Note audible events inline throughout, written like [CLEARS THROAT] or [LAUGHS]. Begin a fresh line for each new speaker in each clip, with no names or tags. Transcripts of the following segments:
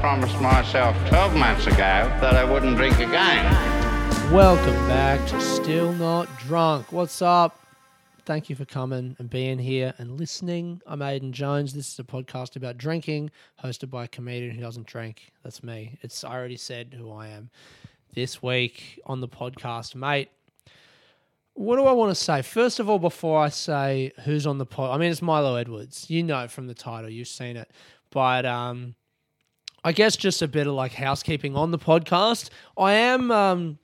Promised myself 12 months ago that I wouldn't drink again.
Welcome back to Still Not Drunk. What's up? Thank you for coming and being here and listening. I'm Aidan Jones. This is a podcast about drinking, hosted by a comedian who doesn't drink. That's me. It's I already said who I am. This week on the podcast, mate. What do I want to say? First of all, before I say who's on the pod, I mean it's Milo Edwards. You know from the title. You've seen it, but um, I guess just a bit of like housekeeping on the podcast. I am um,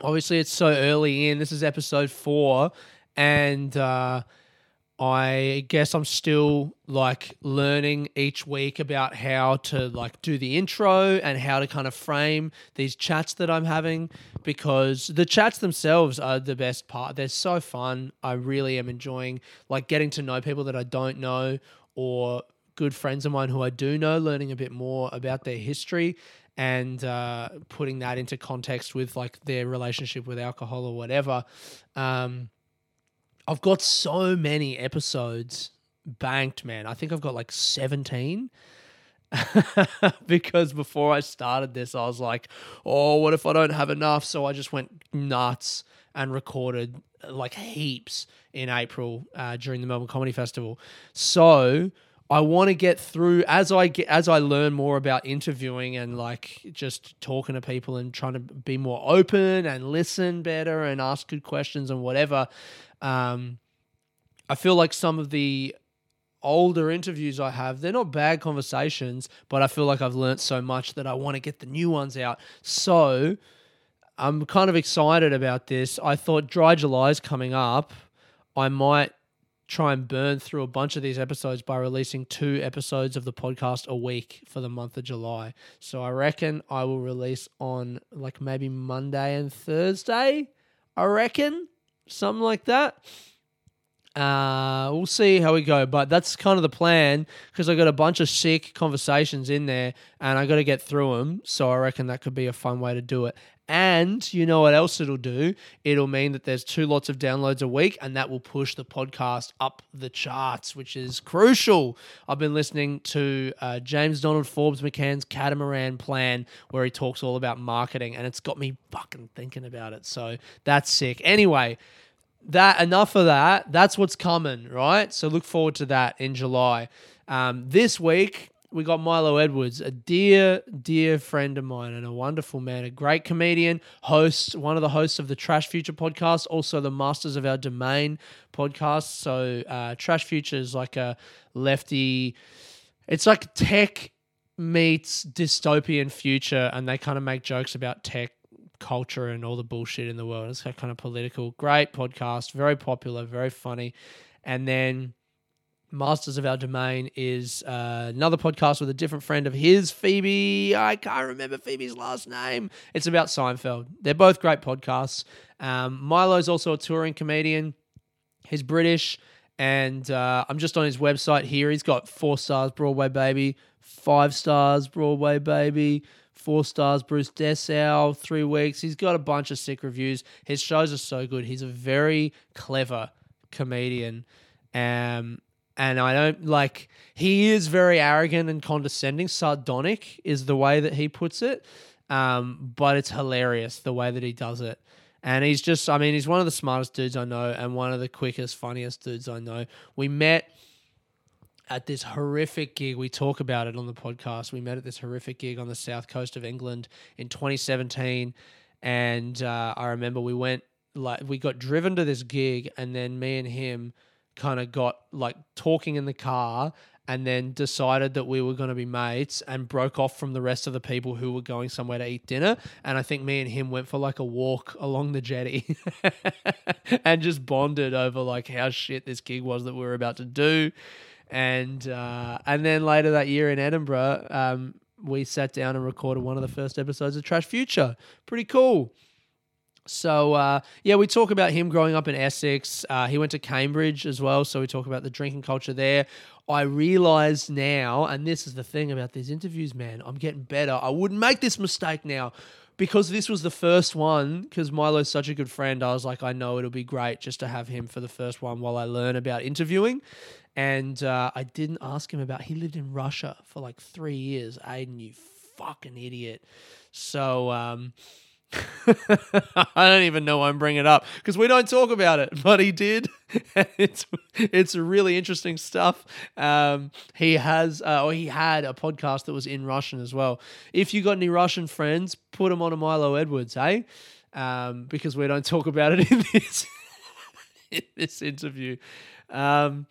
obviously it's so early in. This is episode four, and uh, I guess I'm still like learning each week about how to like do the intro and how to kind of frame these chats that I'm having because the chats themselves are the best part. They're so fun. I really am enjoying like getting to know people that I don't know or good friends of mine who I do know, learning a bit more about their history and uh, putting that into context with like their relationship with alcohol or whatever. Um, I've got so many episodes banked, man. I think I've got like 17. [LAUGHS] because before I started this, I was like, oh, what if I don't have enough? So I just went nuts and recorded like heaps in April uh, during the Melbourne Comedy Festival. So I want to get through as I get as I learn more about interviewing and like just talking to people and trying to be more open and listen better and ask good questions and whatever. Um, I feel like some of the older interviews I have, they're not bad conversations, but I feel like I've learnt so much that I want to get the new ones out. So I'm kind of excited about this. I thought Dry July is coming up. I might try and burn through a bunch of these episodes by releasing two episodes of the podcast a week for the month of July. So I reckon I will release on like maybe Monday and Thursday. I reckon something like that. Uh, we'll see how we go, but that's kind of the plan because I got a bunch of sick conversations in there, and I got to get through them. So I reckon that could be a fun way to do it. And you know what else it'll do? It'll mean that there's two lots of downloads a week, and that will push the podcast up the charts, which is crucial. I've been listening to uh, James Donald Forbes McCann's Catamaran Plan, where he talks all about marketing, and it's got me fucking thinking about it. So that's sick. Anyway, that enough of that. That's what's coming, right? So look forward to that in July. Um, this week we got Milo Edwards, a dear, dear friend of mine and a wonderful man, a great comedian, host, one of the hosts of the Trash Future podcast, also the Masters of Our Domain podcast. So uh, Trash Future is like a lefty. It's like tech meets dystopian future, and they kind of make jokes about tech culture and all the bullshit in the world. It's kind of political. Great podcast, very popular, very funny. And then Masters of Our Domain is uh, another podcast with a different friend of his, Phoebe. I can't remember Phoebe's last name. It's about Seinfeld. They're both great podcasts. Um, Milo's also a touring comedian. He's British, and uh, I'm just on his website here. He's got four stars Broadway Baby, five stars Broadway Baby, four stars Bruce Dessau, three weeks. He's got a bunch of sick reviews. His shows are so good. He's a very clever comedian. Um, and I don't like he is very arrogant and condescending. Sardonic is the way that he puts it. Um, but it's hilarious the way that he does it. And he's just, I mean, he's one of the smartest dudes I know and one of the quickest, funniest dudes I know. We met at this horrific gig. We talk about it on the podcast. We met at this horrific gig on the south coast of England in 2017. And uh, I remember we went, like, we got driven to this gig, and then me and him kind of got like talking in the car and then decided that we were going to be mates and broke off from the rest of the people who were going somewhere to eat dinner. And I think me and him went for like a walk along the jetty [LAUGHS] and just bonded over like how shit this gig was that we were about to do. And uh, and then later that year in Edinburgh, um, we sat down and recorded one of the first episodes of Trash Future. Pretty cool. So uh, yeah, we talk about him growing up in Essex. Uh, he went to Cambridge as well, so we talk about the drinking culture there. I realize now, and this is the thing about these interviews, man. I'm getting better. I wouldn't make this mistake now because this was the first one. Because Milo's such a good friend, I was like, I know it'll be great just to have him for the first one while I learn about interviewing. And uh, I didn't ask him about. He lived in Russia for like three years. Aidan, you fucking idiot. So. Um, [LAUGHS] I don't even know why I'm bringing it up because we don't talk about it, but he did. [LAUGHS] it's it's really interesting stuff. Um, he has uh, or he had a podcast that was in Russian as well. If you got any Russian friends, put them on a Milo Edwards, hey, um, because we don't talk about it in this [LAUGHS] in this interview. Um,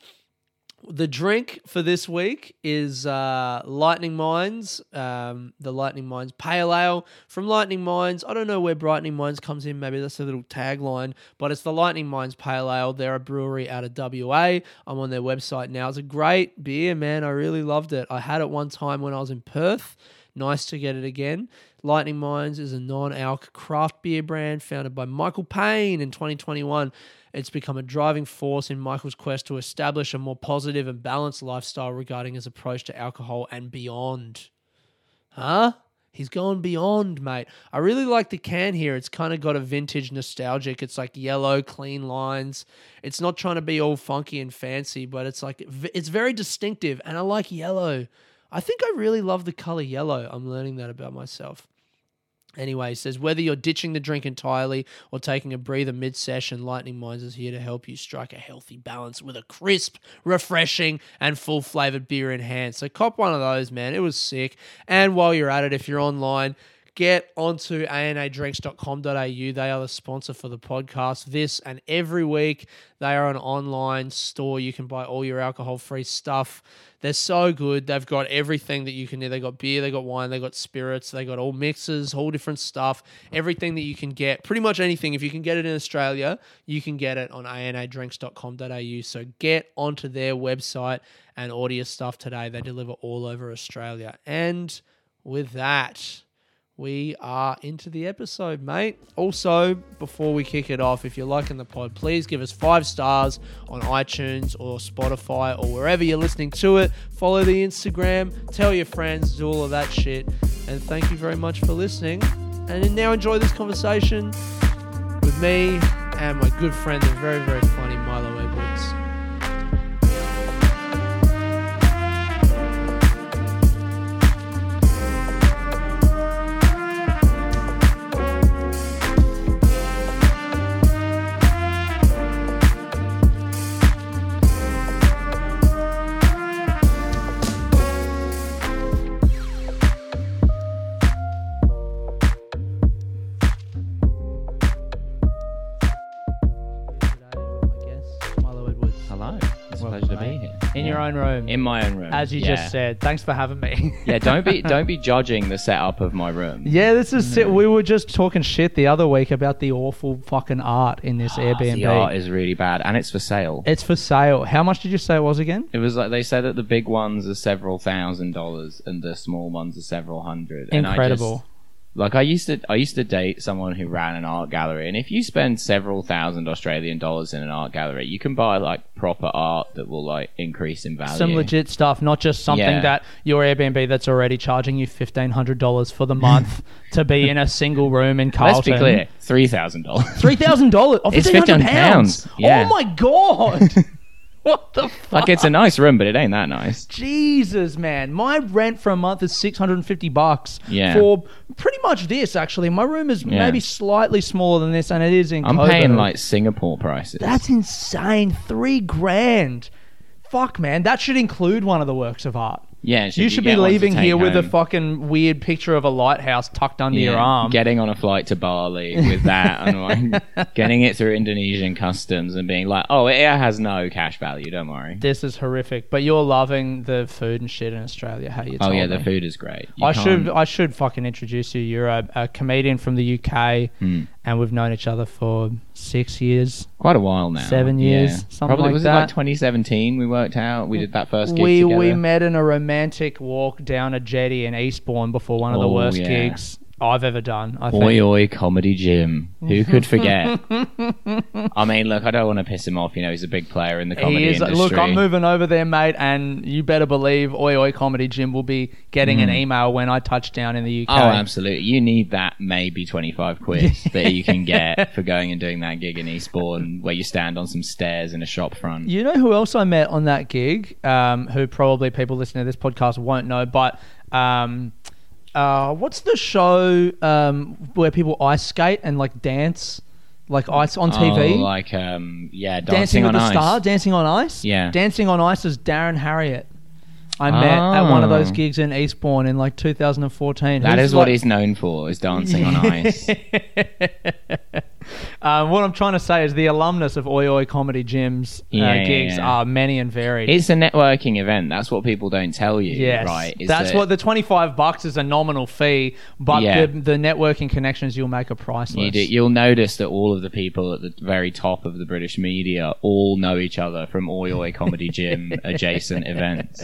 the drink for this week is uh, Lightning Minds, um, the Lightning Minds Pale Ale from Lightning Minds. I don't know where Brightening Minds comes in. Maybe that's a little tagline, but it's the Lightning Minds Pale Ale. They're a brewery out of WA. I'm on their website now. It's a great beer, man. I really loved it. I had it one time when I was in Perth. Nice to get it again. Lightning Minds is a non alc craft beer brand founded by Michael Payne in 2021. It's become a driving force in Michael's quest to establish a more positive and balanced lifestyle regarding his approach to alcohol and beyond. Huh? He's going beyond, mate. I really like the can here. It's kind of got a vintage nostalgic. It's like yellow, clean lines. It's not trying to be all funky and fancy, but it's like it's very distinctive and I like yellow. I think I really love the color yellow. I'm learning that about myself. Anyway, he says whether you're ditching the drink entirely or taking a breather mid session, Lightning Minds is here to help you strike a healthy balance with a crisp, refreshing, and full flavored beer in hand. So, cop one of those, man. It was sick. And while you're at it, if you're online, get onto anadrinks.com.au. They are the sponsor for the podcast. This and every week, they are an online store. You can buy all your alcohol free stuff. They're so good. They've got everything that you can. They got beer, they got wine, they got spirits, they got all mixes, all different stuff. Everything that you can get, pretty much anything. If you can get it in Australia, you can get it on anadrinks.com.au. So get onto their website and order your stuff today. They deliver all over Australia. And with that, we are into the episode, mate. Also, before we kick it off, if you're liking the pod, please give us five stars on iTunes or Spotify or wherever you're listening to it. Follow the Instagram, tell your friends, do all of that shit. And thank you very much for listening. And now enjoy this conversation with me and my good friend, the very, very funny Milo Edwards. Own room.
In my own room.
as you
Yeah.
just said. Thanks for having me.
Yeah, don't be [LAUGHS] don't be judging the setup of my room.
Yeah, this is. We were just talking shit the other week about the awful fucking art in this Airbnb.
Ah, The art is really bad and it's for sale.
it's for sale. How much did you say it was again?
It was like they said that the big ones are several thousand dollars and the small ones are several hundred. And I just-
Incredible.
Like I used to I used to date someone who ran an art gallery and if you spend several thousand Australian dollars in an art gallery, you can buy like proper art that will like increase in value.
Some legit stuff, not just something
Yeah.
that your Airbnb that's already charging you fifteen hundred dollars for the month [LAUGHS] to be in a single room in Carlton.
Let's be clear, three thousand dollars.
Three thousand dollars. [LAUGHS]
It's
£1,500
£1,500, yeah.
Oh my god. [LAUGHS] what the fuck?
like it's a nice room, but it ain't that nice.
Jesus, man. My rent for a month is 650 bucks
Yeah.
for pretty much this, actually. My room is
Yeah.
maybe slightly smaller than this, and it is in
I'm paying like Singapore prices.
That's insane. Three grand. Fuck, man. That should include one of the works of art.
Yeah.
You should be
get one to
leaving here with a fucking weird picture of a lighthouse tucked under your arm.
Getting on a flight to Bali with that [LAUGHS] and like getting it through Indonesian customs and being like, oh, it has no cash value. Don't worry.
this is horrific, but you're loving the food and shit in Australia. How you?
Oh yeah, the food is great. You
I should
can't-
I should fucking introduce you. You're a, a comedian from the UK,
Hmm.
and we've known each other for six years.
quite a while now.
Seven years,
Yeah.
something
Probably
like
was
that.
it like 2017? We worked out. We did that first gig
We
together.
we met in a romantic walk down a jetty in Eastbourne before one of the
Oh,
worst
yeah.
gigs
I've ever done. I think.
Oi oi comedy Jim. Who could [LAUGHS] forget? I mean, look, I don't want to piss him off. You know, he's a big player in the comedy
He is.
industry.
Look, I'm moving over there, mate, and you better believe Oi Oi Comedy Jim will be getting an email when I touch down in the UK.
Hmm. Oh, absolutely. You need that maybe 25 quid that you can get [LAUGHS] for going and doing that gig in Eastbourne where you stand on some stairs in a shop front.
You know who else I met on that gig? Um, who probably people listening to this podcast won't know, but um, uh, what's the show um, where people ice skate and like dance, like ice on TV?
Oh, like, um, yeah, Dancing,
Dancing
on
with the
Ice.
Star, Dancing on Ice.
Yeah.
Dancing on Ice is Darren Harriott. I met at one of those
Oh.
gigs in Eastbourne in like 2014.
That is what he's known for, is dancing on [LAUGHS] ice. [LAUGHS]
Um, what I'm trying to say is the alumnus of Oi Oi Comedy Gyms uh,
Yeah, yeah,
gigs
yeah.
are many and varied.
It's a networking event. That's what people don't tell you,
Yes,
right? is
that's
that-
what the twenty-five bucks is a nominal fee, but
Yeah.
the, the networking connections you'll make are priceless.
You do, you'll notice that all of the people at the very top of the British media all know each other from Oi Oi Comedy Gym [LAUGHS] adjacent events.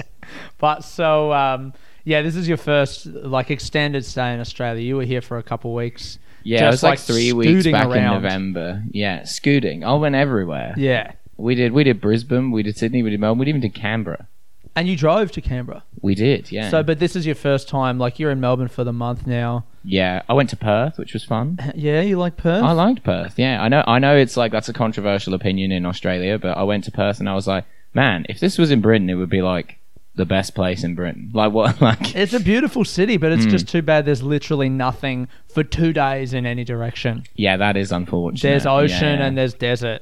But so, um, yeah, this is your first like extended stay in Australia. You were here for a couple weeks.
Yeah, it was like
like,
three weeks back in. November. Yeah, scooting. I went everywhere.
Yeah,
We did. We did Brisbane. We did Sydney. We did Melbourne. We even did Canberra.
and you drove to Canberra.
We did. Yeah.
So, but this is your first time. Like you're in Melbourne for the month now.
yeah, I went to Perth, which was fun. [LAUGHS]
Yeah, you like Perth?
I liked Perth. Yeah, I know. I know it's like that's a controversial opinion in Australia, but I went to Perth and I was like, man, if this was in Britain, it would be like the best place in Britain. Like what? [LAUGHS] Like
It's a beautiful city, but it's hmm. just too bad there's literally nothing for two days in any direction.
yeah, that is unfortunate.
There's ocean
Yeah.
and there's desert.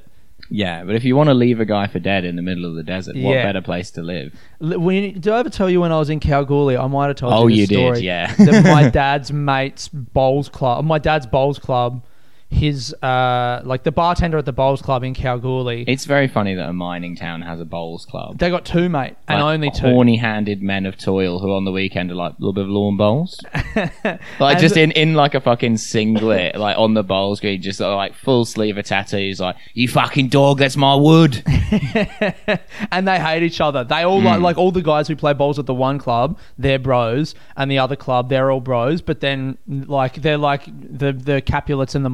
yeah, but if you want to leave a guy for dead in the middle of the desert, what
Yeah.
better place to live?
When, did I ever tell you when I was in Kalgoorlie? I might have told
Oh,
you this
you did, yeah.
that my [LAUGHS] dad's mate's bowls club, my dad's bowls club, his uh, like the bartender at the bowls club in Kalgoorlie.
It's very funny that a mining town has a bowls club.
they got two, mate, and
Like,
only two.
Horny-handed men of toil who on the weekend are like a little bit of lawn bowls. [LAUGHS] like
And-
just in, in like a fucking singlet, like on the bowls green, just uh, like full sleeve of tattoos, like you fucking dog, that's my wood. [LAUGHS]
and they hate each other. They all
Hmm.
like like all the guys who play bowls at the one club, they're bros, and the other club, they're all bros. But then like they're like the the Capulets and the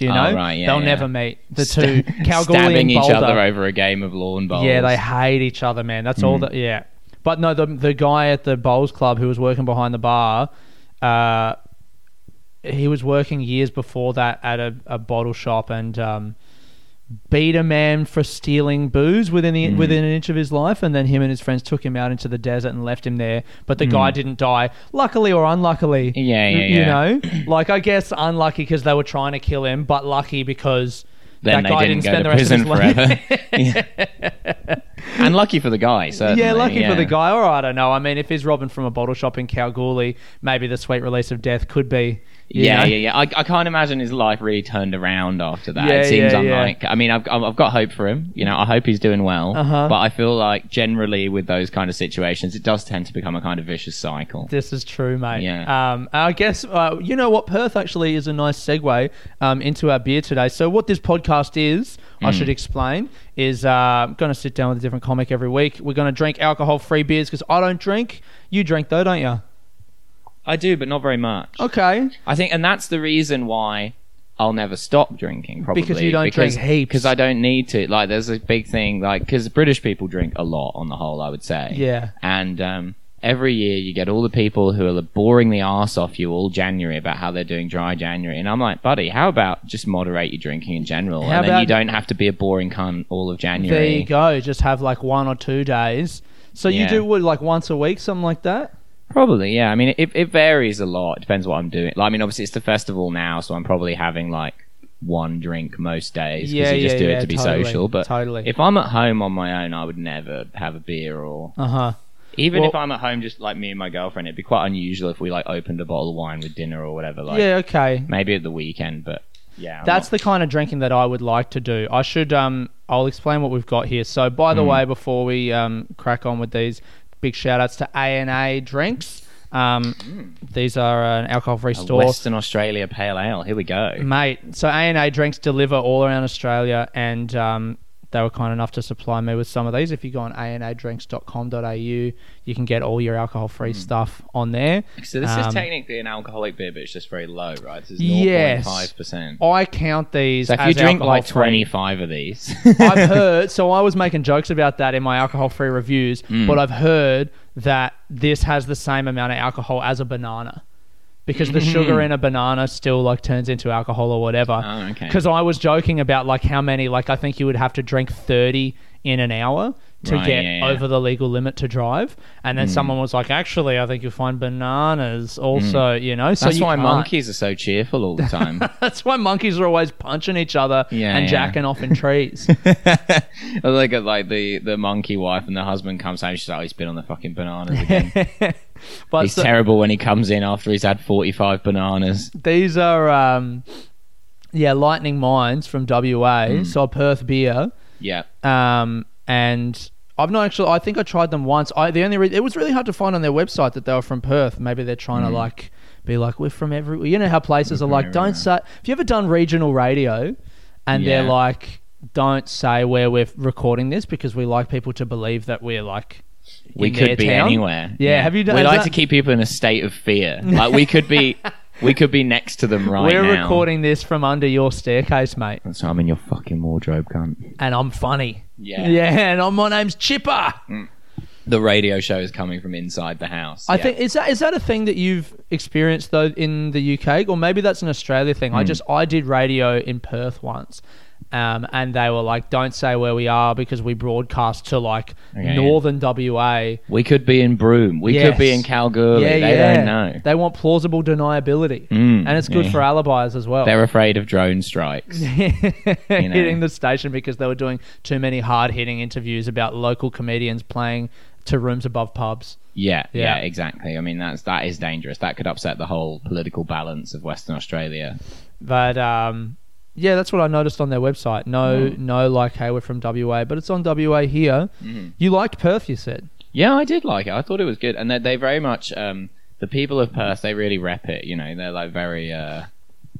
You know,
Oh, right, yeah,
they'll
yeah.
never meet. The two [LAUGHS] Kalgoorlie
stabbing
and
each other over a game of lawn bowls.
Yeah, they hate each other, man. That's
Hmm.
all that. Yeah, but no, the the guy at the bowls club who was working behind the bar, uh, he was working years before that at a, a bottle shop and um, beat a man for stealing booze within the mm. within an inch of his life, and then him and his friends took him out into the desert and left him there. But the guy mm. didn't die, luckily or unluckily.
Yeah, yeah,
you
yeah.
know, [CLEARS THROAT] like I guess unlucky because they were trying to kill him, but lucky because.
Then
that guy
didn't,
didn't, spend the rest of his life. [LAUGHS] [LAUGHS]
And lucky for the guy, certainly.
Yeah, lucky for the guy. Right, I don't know. I mean, if he's robbing from a bottle shop in Kalgoorlie, maybe the sweet release of death could be.
Yeah, yeah, yeah. I, I can't imagine his life really turned around after that.
Yeah,
it seems
yeah,
unlike. I mean, I've, I've got hope for him. You know, I hope he's doing well.
Uh-huh.
But I feel like generally with those kind of situations, it does tend to become a kind of vicious cycle.
This is true, mate.
Yeah.
Um, I guess uh, you know what Perth actually is a nice segue um, into our beer today. So what this podcast is,
Hmm.
I should explain, is uh, I'm going to sit down with a different comic every week. We're going to drink alcohol-free beers because I don't drink. You drink though, don't you?
I do, but not very much.
Okay.
I think, and that's the reason why I'll never stop drinking. Probably
Because you don't drink heaps.
Because I don't need to. Like, there's a big thing. Like, because British people drink a lot on the whole. I would say.
Yeah.
And um, every year you get all the people who are boring the arse off you all January about how they're doing dry January, and I'm like, buddy, how about just moderate your drinking in general,
How
and then
about-
you don't have to be a boring cunt all of January.
There you go. Just have like one or two days. So you
Yeah.
do what, like once a week, something like that.
Probably, yeah. I mean, it, it varies a lot. It depends what I'm doing. Like, I mean, obviously it's the festival now, so I'm probably having like one drink most days because
Yeah,
you just
yeah,
do
yeah,
it to be
totally,
social. But
totally.
if I'm at home on my own, I would never have a beer or
Uh huh.
even
Well-
if I'm at home just like me and my girlfriend. It'd be quite unusual if we like opened a bottle of wine with dinner or whatever. Like
yeah. Okay.
maybe at the weekend, but yeah, I'm
That's the kind of drinking that I would like to do. I should. Um, I'll explain what we've got here. So, by
Hmm.
the way, before we um, crack on with these, big shout outs to A and A Drinks. Um, These are an alcohol-free
Hmm.
store,
Western Australia Pale Ale. Here we go.
mate. So A and A Drinks deliver all around Australia, and um, they were kind enough to supply me with some of these. If you go on anadrinks.com.au, you can get all your alcohol-free stuff on there.
So this
Um,
is technically an alcoholic beer, but it's just very low, right? This is
Yes.
0.5%.
I count these.
So if you drink like 25 of these, [LAUGHS]
I've [LAUGHS] heard. So I was making jokes about that in my alcohol-free reviews,
Mm.
but I've heard that this has the same amount of alcohol as a banana, because the sugar mm-hmm. in a banana still like turns into alcohol or whatever.
Oh, okay.
Because I was joking about like how many, like I think you would have to drink thirty in an hour to
Right,
get
yeah, yeah.
over the legal limit to drive, and then someone was like, "Actually, I think you'll find bananas also." You know, so
that's
you
why
can't.
monkeys are so cheerful all the [LAUGHS] time.
That's why monkeys are always punching each other
Yeah,
and jacking off in trees. [LAUGHS]
Look at like the, the monkey wife and the husband comes home. She's like, oh, he's been on the fucking bananas again. [LAUGHS]
but
he's
so-
terrible when he comes in after he's had 45 bananas.
these are um, yeah, Lightning Minds from WA,
Hmm.
so Perth beer.
Yeah.
Um, and I've not actually. I think I tried them once. I the only re- it was really hard to find on their website that they were from Perth. Maybe they're trying to mm. like be like we're from everywhere. You know how places are
from
like don't say. Have you ever done regional radio? And they're like, don't say where we're recording this because we like people to believe that we're like.
We could be
town.
anywhere.
Yeah, have you done-
We like
that-
to keep people in a state of fear. [LAUGHS] Like we could be, we could be next to them right now.
we're
now.
recording this from under your staircase, mate,
So I'm in your fucking wardrobe, cunt.
and I'm funny.
Yeah.
Yeah, and I'm, my name's Chipper. Mm.
The radio show is coming from inside the house.
I
Yeah.
think is that is that a thing that you've experienced though in the UK, or maybe that's an Australia thing. I mm. just I did radio in Perth once, um, and they were like, "Don't say where we are because we broadcast to like
Okay.
northern WA."
we could be in Broome. We could be in Kalgoorlie.
yeah,
they
yeah.
don't know.
They want plausible deniability,
Mm,
and it's good for alibis as well.
They're afraid of drone strikes. [LAUGHS]
hitting the station because they were doing too many hard hitting interviews about local comedians playing to rooms above pubs.
Yeah, yeah,
Yeah.
exactly. I mean, that's that is dangerous. That could upset the whole political balance of Western Australia.
But um, yeah, that's what I noticed on their website. No, no, like, hey, we're from WA, but it's on WA here. You liked Perth, you said.
Yeah, I did like it. I thought it was good, and they they very much um, the people of Perth. They really rep it. You know, they're like very uh,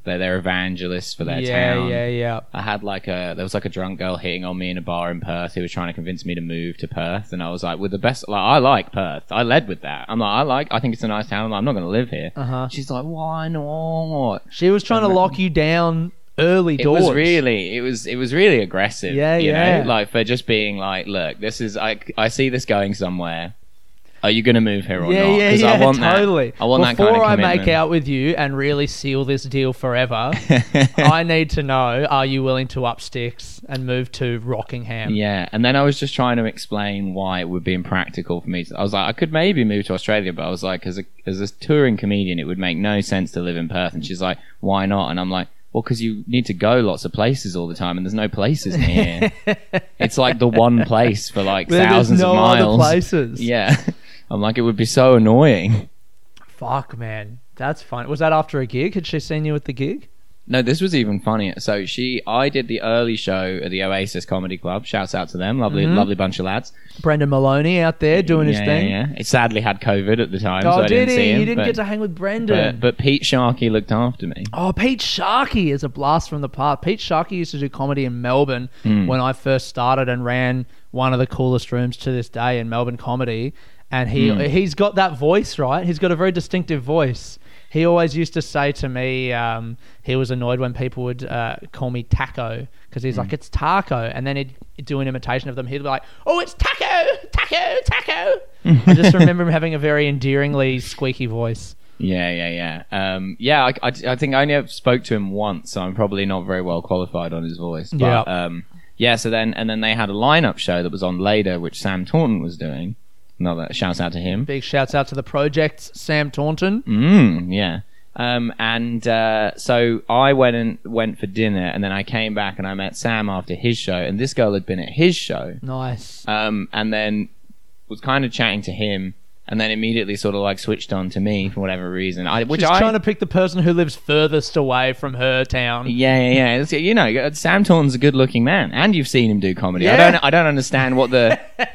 they're they're evangelists for their
yeah,
town.
yeah, yeah. Yeah.
I had like a there was like a drunk girl hitting on me in a bar in Perth who was trying to convince me to move to Perth, and I was like, with the best, like I like Perth. I led with that. I'm like, I like, I think it's a nice town. I'm, like, I'm not going to live here.
Uh-huh.
She's like, why not?
She was trying to lock you down early
It
doors.
was really, it was, it was really aggressive.
Yeah,
you
yeah.
Know? Like for just being like, look, this is, I, I see this going somewhere. Are you going to move here or
yeah,
not?
yeah, yeah,
I want
totally.
That, I want that
Before
kind of
I make out with you and really seal this deal forever, [LAUGHS] I need to know: Are you willing to up sticks and move to Rockingham?
Yeah, and then I was just trying to explain why it would be impractical for me. To, I was like, I could maybe move to Australia, but I was like, as a as a touring comedian, it would make no sense to live in Perth. And she's like, why not? And I'm like, well, because you need to go lots of places all the time, and there's no places near. [LAUGHS] it's like the one place for like thousands
no
of
other
miles.
places. [LAUGHS]
Yeah, I'm like, it would be so annoying.
Fuck, man, that's fun. Was that after a gig? Had she seen you at the gig?
No, this was even funnier. So she, I did the early show at the Oasis Comedy Club. Shouts out to them, lovely,
Mm-hmm.
lovely bunch of lads.
Brendan Maloney out there doing his
yeah,
thing.
Yeah, yeah. It sadly had COVID at the time,
Oh,
so I
did
didn't
he?
see him.
you didn't
but,
get to hang with Brendan.
but, but Pete Sharkey looked after me.
Oh, Pete Sharkey is a blast from the past. Pete Sharkey used to do comedy in Melbourne
Hmm.
when I first started and ran one of the coolest rooms to this day in Melbourne comedy. And he
Hmm.
he's got that voice, right? He's got a very distinctive voice. He always used to say to me, um, he was annoyed when people would uh, call me Taco because he's like, it's Taco. And then he'd do an imitation of them. He'd be like, oh, it's Taco, Taco, Taco. [LAUGHS] I just remember him having a very endearingly squeaky voice.
Yeah, yeah, yeah. Um, yeah, I, I, I think I only spoke to him once, so I'm probably not very well qualified on his voice. But,
Yeah.
Um, yeah. So then, and then they had a lineup show that was on later, which Sam Taunton was doing. Another shouts out to him.
Big shouts out to the project, Sam Taunton.
Mm, yeah. Um, and uh, so I went and went for dinner, and then I came back and I met Sam after his show, and this girl had been at his show,
Nice.
um, and then was kind of chatting to him, and then immediately sort of like switched on to me for whatever reason. I, which
She's
I
trying to pick the person who lives furthest away from her town.
Yeah, yeah, yeah. You know, Sam Taunton's a good-looking man, and you've seen him do comedy. I don't, I don't understand what the [LAUGHS]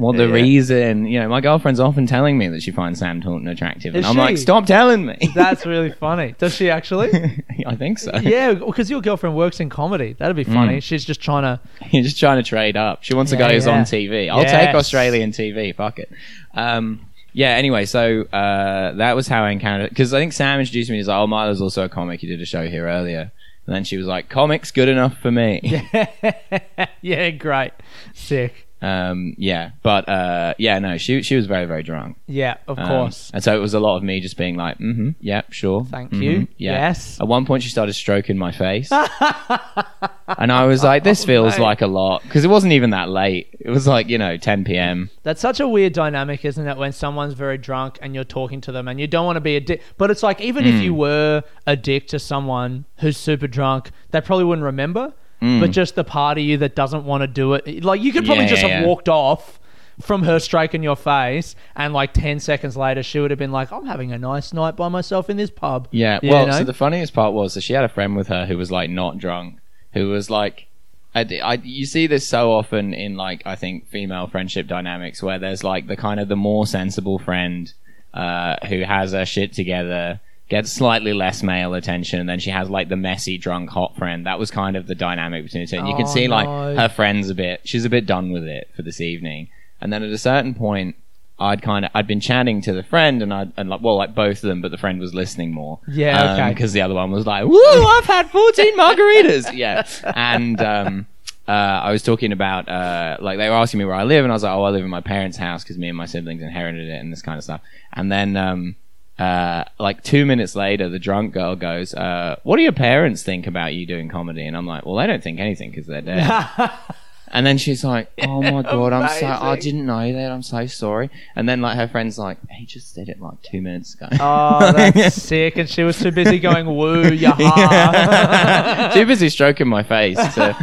what the reason. You know, my girlfriend's often telling me that she finds Sam Taunton attractive, and
Is
I'm like, stop telling me.
That's really funny. Does she actually? [LAUGHS]
I think so.
yeah, because your girlfriend works in comedy. That'd be funny.
Mm.
She's just trying to.
You're just trying to trade up. She wants a
Yeah,
guy who's
yeah.
on TV. I'll take Australian TV. Fuck it. Um, yeah. Anyway, so uh, that was how I encountered. Because I think Sam introduced me. He's like, "Oh, Milo's also a comic. He did a show here earlier." And then she was like, "Comics good enough for me."
Yeah, [LAUGHS] yeah, great, sick.
Um, yeah. But uh, yeah, no, she she was very very drunk.
Yeah, of
Um,
course.
And so it was a lot of me just being like, "Mm-hmm, yeah, sure."
Thank
mhm,
you.
Yeah.
Yes.
At one point, she started stroking my face. [LAUGHS] and I was like, this feels
mate.
like a lot. Because it wasn't even that late. It was like, you know, 10 p.m.
That's such a weird dynamic, isn't it? When someone's very drunk and you're talking to them and you don't want to be a dick. But it's like, even if you were a dick to someone who's super drunk, they probably wouldn't remember. But just the part of you that doesn't want to do it. Like, you could probably
Mm. Yeah,
just
yeah,
have
yeah.
walked off from her stroking your face and like 10 seconds later she would have been like i'm having a nice night by myself in this pub
Yeah.
You
well,
know?
so the funniest part was that she had a friend with her who was like not drunk, who was like, I, I, you see this so often in like I think female friendship dynamics where there's like the kind of the more sensible friend uh, who has her shit together, gets slightly less male attention, and then she has like the messy drunk hot friend. That was kind of the dynamic between the two. And you can
Oh,
see like
no.
her friend's a bit, she's a bit done with it for this evening. And then at a certain point, I'd kind of I'd been chatting to the friend and I and like well like both of them, but the friend was listening more.
Yeah, okay.
Because the other one was like, "Woo, I've had fourteen margaritas." [LAUGHS] yeah, and um, uh, I was talking about uh, like they were asking me where I live, and I was like, "Oh, I live in my parents' house because me and my siblings inherited it and this kind of stuff." And then um, uh, like two minutes later, the drunk girl goes, uh, "What do your parents think about you doing comedy?" And I'm like, "Well, they don't think anything because they're dead." [LAUGHS] And then she's like, "Oh my [LAUGHS] god, I'm so I
Amazing.
didn't know that. I'm so sorry." And then like her friend's like, "He just said it like two minutes ago."
oh that's [LAUGHS] sick and she was too busy going woo yaha [LAUGHS]
Too busy stroking my face. To...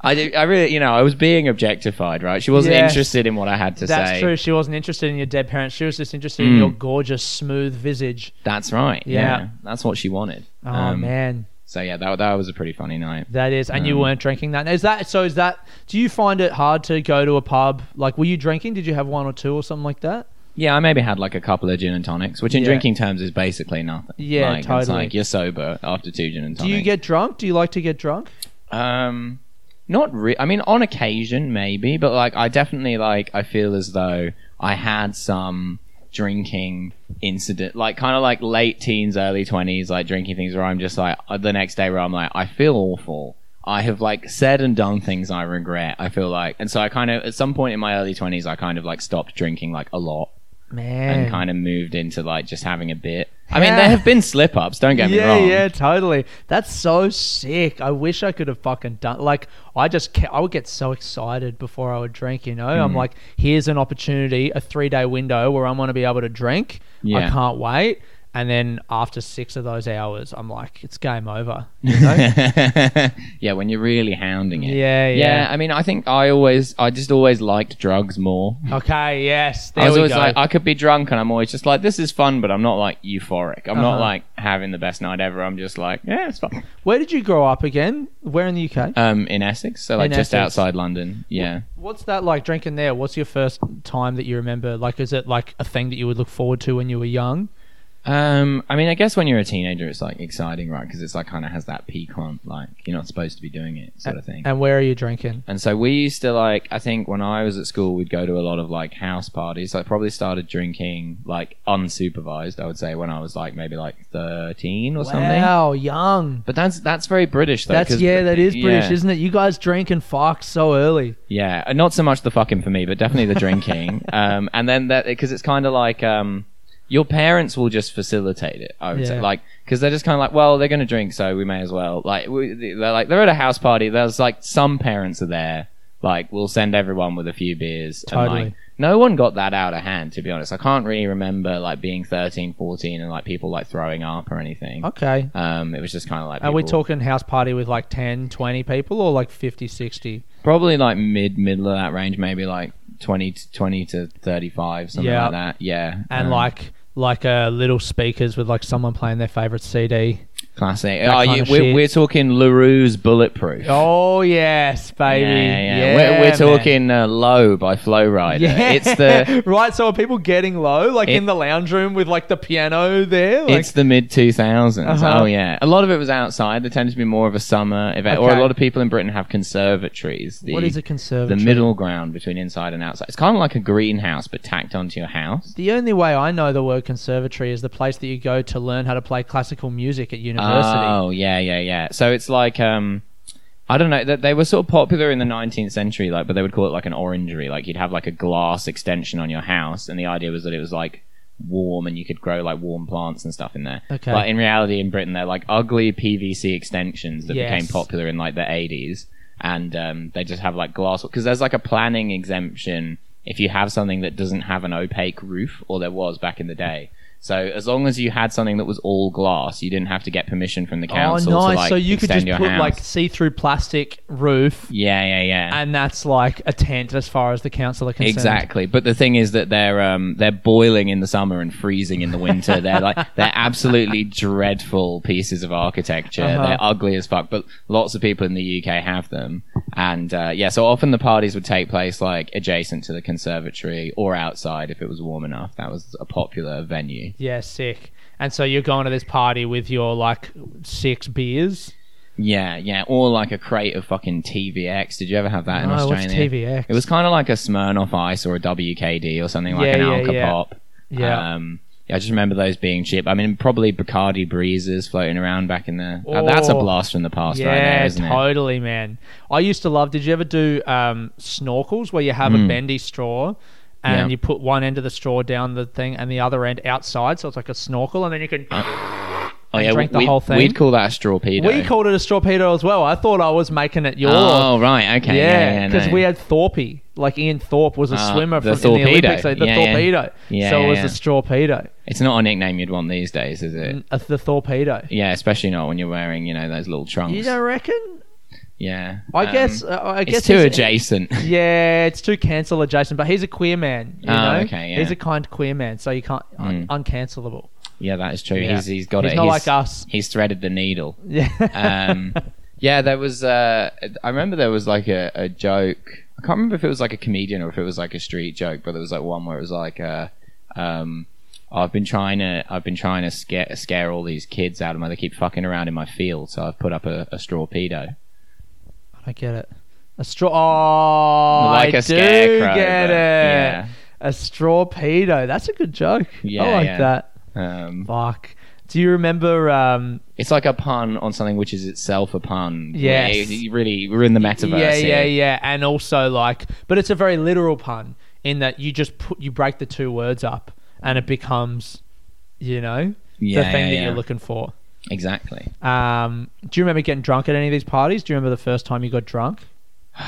I, did, I really, you know, I was being objectified, right? She wasn't
Yes.
interested in what I had to say.
That's
say.
true. She wasn't interested in your dead parents. She was just interested in
Mm.
your gorgeous, smooth visage.
That's right. Yeah.
Yeah.
that's what she wanted.
Oh
Um,
man,
So yeah, that that was a pretty funny night.
that is. And you
um,
weren't drinking that. Is that so? Is that? Do you find it hard to go to a pub? Like, were you drinking? Did you have one or two or something like that?
Yeah, I maybe had like a couple of gin and tonics, which in
Yeah.
drinking terms is basically nothing.
Yeah,
like, It's
totally.
like you're sober after two gin and tonics.
Do you get drunk? Do you like to get drunk?
Um, not re- I mean, on occasion maybe, but like I definitely like I feel as though I had some drinking incident, like kind of like late teens, early twenties, like drinking things where I'm just like uh, the next day where I'm like I feel awful. I have like said and done things I regret. I feel like, and so I kind of at some point in my early twenties, I kind of like stopped drinking like a lot
Man,
and kind of moved into like just having a bit. I mean, there have been slip ups. Don't get me wrong.
yeah, totally. That's so sick. I wish I could have fucking done. Like, I just, I would get so excited before I would drink. You know, I'm
Hmm.
like, here's an opportunity, a three day window where I'm going to be able to drink. I can't wait. And then after six of those hours, I'm like, it's game over. [LAUGHS] You know?
yeah, when you're really hounding it.
Yeah, yeah.
I mean, I think I always, I just always liked drugs more.
okay, yes, there
I was always
go.
like, I could be drunk, and I'm always just like, this is fun, but I'm not like euphoric. I'm not
Uh-huh.
like having the best night ever. I'm just like, yeah, it's fun.
Where did you grow up again? Where in the UK?
Um, in Essex, so like
In
just
Essex.
outside London. Yeah.
What's that like drinking there? What's your first time that you remember? Like, is it like a thing that you would look forward to when you were young?
Um, I mean, I guess when you're a teenager, it's like exciting, right? Because it's like kind of has that piquant, like you're not supposed to be doing it, sort of thing.
And where are you drinking?
And so we used to like, I think when I was at school, we'd go to a lot of like house parties. I probably started drinking like unsupervised, I would say, when I was like maybe like 13 or something.
Wow, young.
But that's that's very British though.
That's
'cause-
yeah, that is British,
yeah,
isn't it? You guys drink and fuck so early.
Yeah, and not so much the fucking for me, but definitely the drinking. [LAUGHS] um, and then that because it's kind of like um, your parents will just facilitate it. I would say like because they're just kind of like, well, they're going to drink, so we may as well. Like we, they're like they're at a house party. There's like some parents are there. Like we'll send everyone with a few beers. And,
Totally.
like, no one got that out of hand, to be honest. I can't really remember like being 13, 14 and like people like throwing up or anything.
Okay.
Um, it was just kind of like
Are we talking house party with like 10, 20 people or like 50, 60?
probably like mid middle of that range, maybe like 20 to 20 to 35, something
Yeah.
like that. Yeah.
And
Um,
like like uh, little speakers with like someone playing their favorite CD.
Classic.
That
Oh,
kind
you,
of
we're,
shit.
we're talking La Roux's Bulletproof.
Oh yes, baby.
Yeah, yeah, we're, we're
man.
talking uh, Low by Flo Rida.
Yeah,
It's the [LAUGHS]
right. So are people getting low, like
It-
in the lounge room with like the piano there? Like,
it's the mid 2000s.
Uh-huh.
Oh yeah, a lot of it was outside. There tended to be more of a summer event, or
Okay.
a lot of people in Britain have conservatories. The,
what is a conservatory?
the
conservatory?
middle ground between inside and outside. It's kind of like a greenhouse, but tacked onto your house.
The only way I know the word conservatory is the place that you go to learn how to play classical music at university.
Oh yeah, yeah, yeah. So it's like um, I don't know. That they were sort of popular in the 19th century, like, but they would call it like an orangery. Like you'd have like a glass extension on your house, and the idea was that it was like warm and you could grow like warm plants and stuff in there.
Okay.
But in reality, in Britain, they're like ugly PVC extensions that
Yes.
became popular in like the 80s, and um, they just have like glass because there's like a planning exemption if you have something that doesn't have an opaque roof, or there was back in the day. So as long as you had something that was all glass, you didn't have to get permission from the council.
Oh,
council
nice.
to like
so you could just put
house.
like see-through plastic roof,
yeah, yeah, yeah.
and that's like a tent as far as the council are concerned.
Exactly, but the thing is that they're um, they're boiling in the summer and freezing in the winter. [LAUGHS] they're like they're absolutely dreadful pieces of architecture.
Uh-huh.
They're ugly as fuck, but lots of people in the UK have them. And uh, yeah, so often the parties would take place like adjacent to the conservatory or outside if it was warm enough. That was a popular venue.
Yeah, sick. And so you're going to this party with your like six beers.
Yeah, yeah, or like a crate of fucking TVX. Did you ever have that in
Oh, what's
Australia?
TVX?
It was kind of like a Smirnoff Ice or a WKD or something like
Yeah,
an
yeah,
Alka
yeah.
Pop.
Yeah.
Um, yeah, I just remember those being cheap. I mean, probably Bacardi Breezes floating around back in there. uh, that's a
Oh.
blast from the past,
yeah,
right there, isn't it?
totally, man. I used to love. Did you ever do um, snorkels where you have a bendy straw? And
Mm. Yeah.
you put one end of the straw down the thing and the other end outside, so it's like a snorkel, and then you can. [LAUGHS]
Oh yeah,
drank the
we'd,
whole thing?
We'd call that a straw pedo.
We called it a straw pedo as well. I thought I was making it your.
Oh right, okay, yeah,
yeah,
yeah,
because
no.
we had Thorpe, like Ian Thorpe was a
Ah,
swimmer
the
from the Olympics, so the
Yeah, yeah.
torpedo.
Yeah,
so it was
yeah.
the straw pedo,
It's not a nickname you'd want these days, is it?
uh, the torpedo.
Yeah, especially not when you're wearing, you know, those little trunks.
You don't reckon?
yeah,
I
Um,
guess. Uh, I guess
it's too adjacent. [LAUGHS]
Yeah, it's too cancel adjacent, but he's a queer man. You
Oh,
know?
okay, yeah.
He's a kind queer man, so you can't un- uncancelable.
Yeah, that is true.
Yeah.
He's he's got it.
He's
it.
not like us.
He's threaded the needle.
Yeah.
um, [LAUGHS] yeah, there was. Uh, I remember there was like a, a joke. I can't remember if it was like a comedian or if it was like a street joke, but there was like one where it was like, uh, um, "I've been trying to, I've been trying to scare scare all these kids out of my. They keep fucking around in my field, so I've put up a, a straw pedo.
I get it. A straw. Oh,
Like
I
a
do
scarecrow,
get
but-
it.
yeah.
A straw pedo. That's a good joke.
Yeah,
I like
yeah.
that.
Um,
Fuck. Do you remember? Um,
it's like a pun on something which is itself a pun. Yeah, really, we're in the metaverse.
yeah, yeah,
here.
yeah, and also like, but it's a very literal pun in that you just put you break the two words up and it becomes, you know,
Yeah,
the thing
yeah,
that
yeah.
you're looking for.
Exactly.
Um, do you remember getting drunk at any of these parties? Do you remember the first time you got drunk? [SIGHS]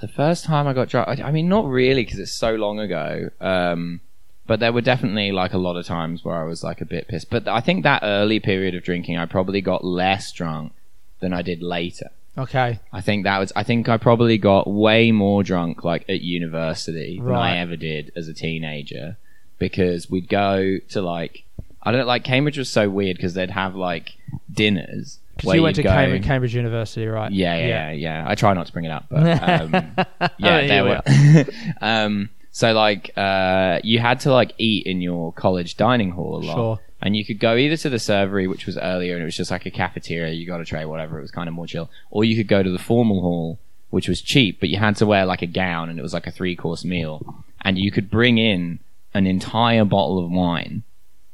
The first time I got drunk, I, I mean, not really because it's so long ago. Um, but there were definitely like a lot of times where I was like a bit pissed. But I think that early period of drinking, I probably got less drunk than I did later.
Okay.
I think that was. I think I probably got way more drunk like at university than
Right.
I ever did as a teenager because we'd go to like I don't like Cambridge was so weird because they'd have like dinners
Because
where
you went to
you'd go-
Cambridge, Cambridge University, right?
yeah, yeah, yeah, yeah. I try not to bring it up, but [LAUGHS] um,
Oh,
yeah,
here
there
we
were. [LAUGHS] um, so like, uh, you had to like eat in your college dining hall a lot,
Sure.
and you could go either to the servery, which was earlier, and it was just like a cafeteria. You got a tray, whatever. It was kind of more chill, or you could go to the formal hall, which was cheap, but you had to wear like a gown, and it was like a three course meal, and you could bring in an entire bottle of wine.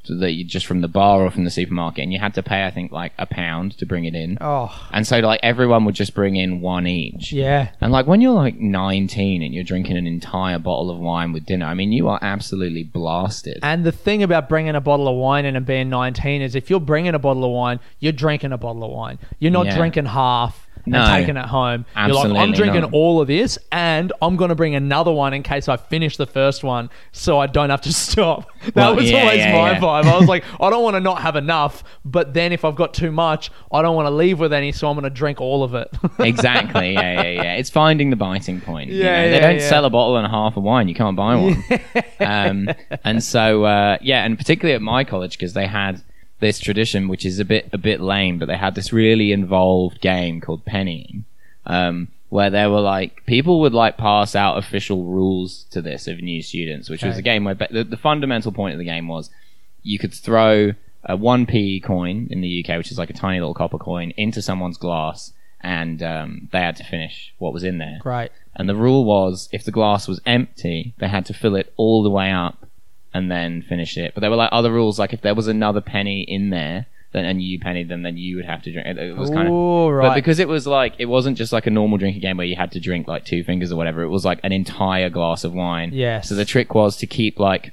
That you just from the bar or from the supermarket, and you had to pay, I think, like a pound to bring it in.
Oh,
And so like everyone would just bring in one each.
yeah.
And like when you're like 19 and you're drinking an entire bottle of wine with dinner, I mean you are absolutely blasted.
And the thing about bringing a bottle of wine in and being 19 is if you're bringing a bottle of wine, you're drinking a bottle of wine. You're not
Yeah.
drinking half and
No.
taking it home. you're like, I'm drinking
not.
all of this and I'm going to bring another one in case I finish the first one so I don't have to [LAUGHS] stop. That
Well,
was
yeah,
always
yeah,
my
yeah.
vibe. I was like, [LAUGHS] I don't want to not have enough, but then if I've got too much, I don't want to leave with any, so I'm going to drink all of it. [LAUGHS]
exactly. Yeah, yeah, yeah. It's finding the biting point. you
Yeah,
know? They don't sell a bottle and a half of wine. You can't buy one. um, and so, uh, yeah, and particularly at my college because they had this tradition, which is a bit a bit lame, but they had this really involved game called pennying, um, where there were like people would like pass out official rules to this of new students, which was a game where the, the fundamental point of the game was you could throw a one p coin in the UK, which is like a tiny little copper coin, into someone's glass, and um, they had to finish what was in there.
Great.
And the rule was if the glass was empty, they had to fill it all the way up and then finish it. But there were like other rules, like if there was another penny in there, then and you pennied them, then you would have to drink. It, it was kind of.
Ooh,
But because it was like it wasn't just like a normal drinking game where you had to drink like two fingers or whatever. It was like an entire glass of wine.
Yes.
So the trick was to keep like